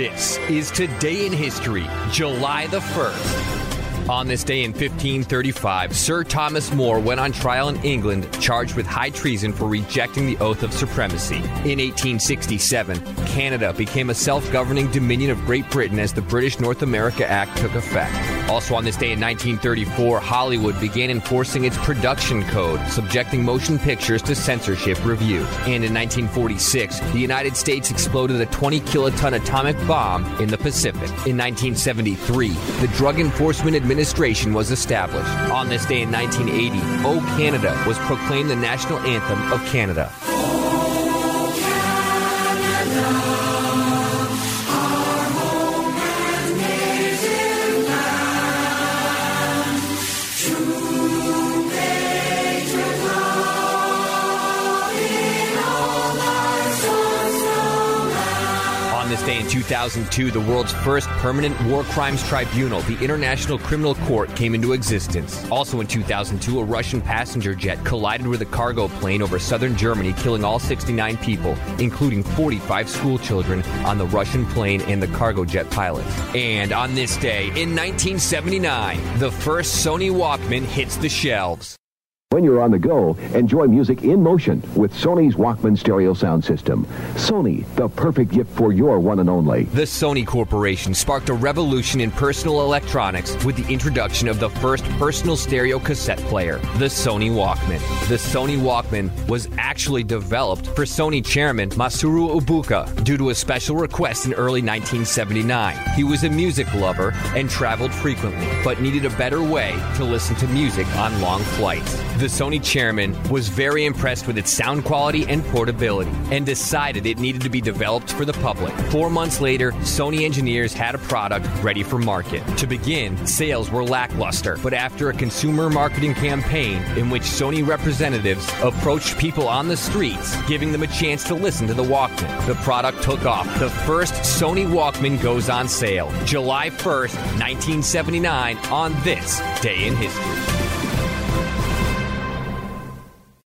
This is Today in History, July the 1st. On this day in 1535, Sir Thomas More went on trial in England charged with high treason for rejecting the oath of supremacy. In 1867, Canada became a self governing dominion of Great Britain as the British North America Act took effect. Also on this day in 1934, Hollywood began enforcing its production code, subjecting motion pictures to censorship review. And in 1946, the United States exploded a 20 kiloton atomic bomb in the Pacific. In 1973, the Drug Enforcement Administration was established. On this day in 1980, O Canada was proclaimed the national anthem of Canada. This day in 2002, the world's first permanent war crimes tribunal, the International Criminal Court, came into existence. Also in 2002, a Russian passenger jet collided with a cargo plane over southern Germany, killing all 69 people, including 45 schoolchildren on the Russian plane and the cargo jet pilot. And on this day in 1979, the first Sony Walkman hits the shelves. When you're on the go, enjoy music in motion with Sony's Walkman stereo sound system. Sony, the perfect gift for your one and only. The Sony Corporation sparked a revolution in personal electronics with the introduction of the first personal stereo cassette player, the Sony Walkman. The Sony Walkman was actually developed for Sony chairman Masaru Ibuka due to a special request in early 1979. He was a music lover and traveled frequently, but needed a better way to listen to music on long flights. The Sony chairman was very impressed with its sound quality and portability and decided it needed to be developed for the public. Four months later, Sony engineers had a product ready for market. To begin, sales were lackluster, but after a consumer marketing campaign in which Sony representatives approached people on the streets, giving them a chance to listen to the Walkman, the product took off. The first Sony Walkman goes on sale July 1st, 1979, on this day in history.